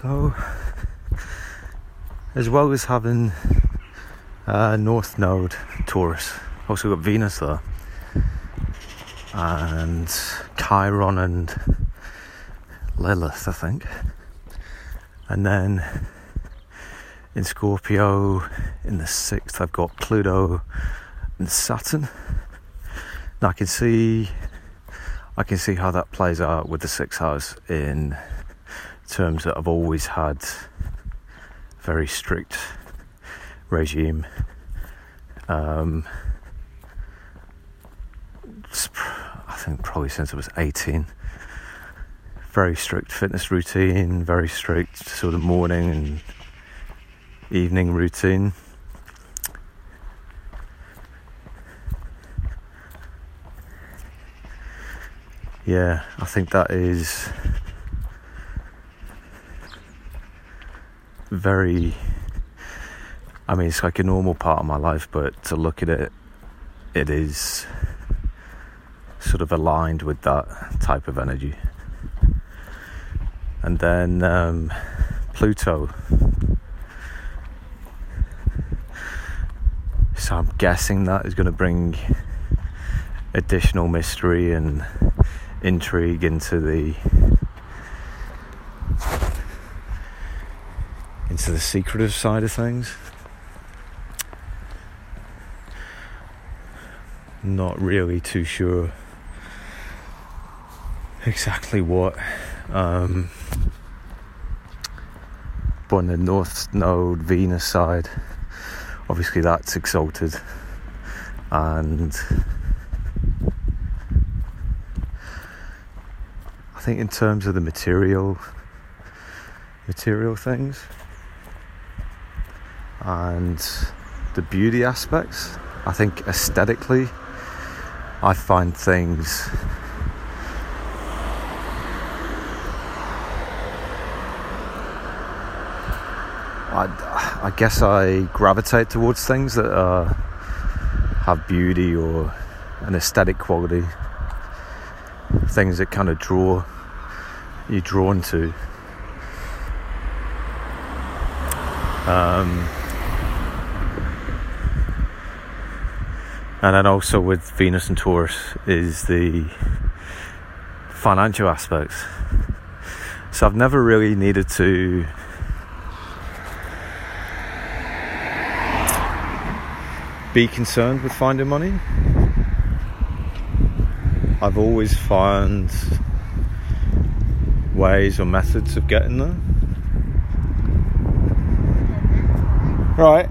So, as well as having uh, North Node Taurus, also got Venus there, and Chiron and Lilith, I think, and then in Scorpio in the sixth, I've got Pluto and Saturn. Now I can see, I can see how that plays out with the sixth house in terms that I've always had very strict regime. Um, I think probably since I was 18. Very strict fitness routine, very strict sort of morning and evening routine. Yeah, I think that is very I mean it's like a normal part of my life but to look at it it is sort of aligned with that type of energy. And then um, Pluto. So I'm guessing that is going to bring additional mystery and intrigue into the into the secretive side of things. Not really too sure exactly what. Um, but on the North Node Venus side, obviously that's exalted and I think in terms of the material material things and the beauty aspects. I think aesthetically, I find things I, I guess I gravitate towards things that uh, have beauty or an aesthetic quality, things that kind of draw you drawn to. Um, and then also with Venus and Taurus is the financial aspects. So I've never really needed to be concerned with finding money. I've always found ways or methods of getting there. Right.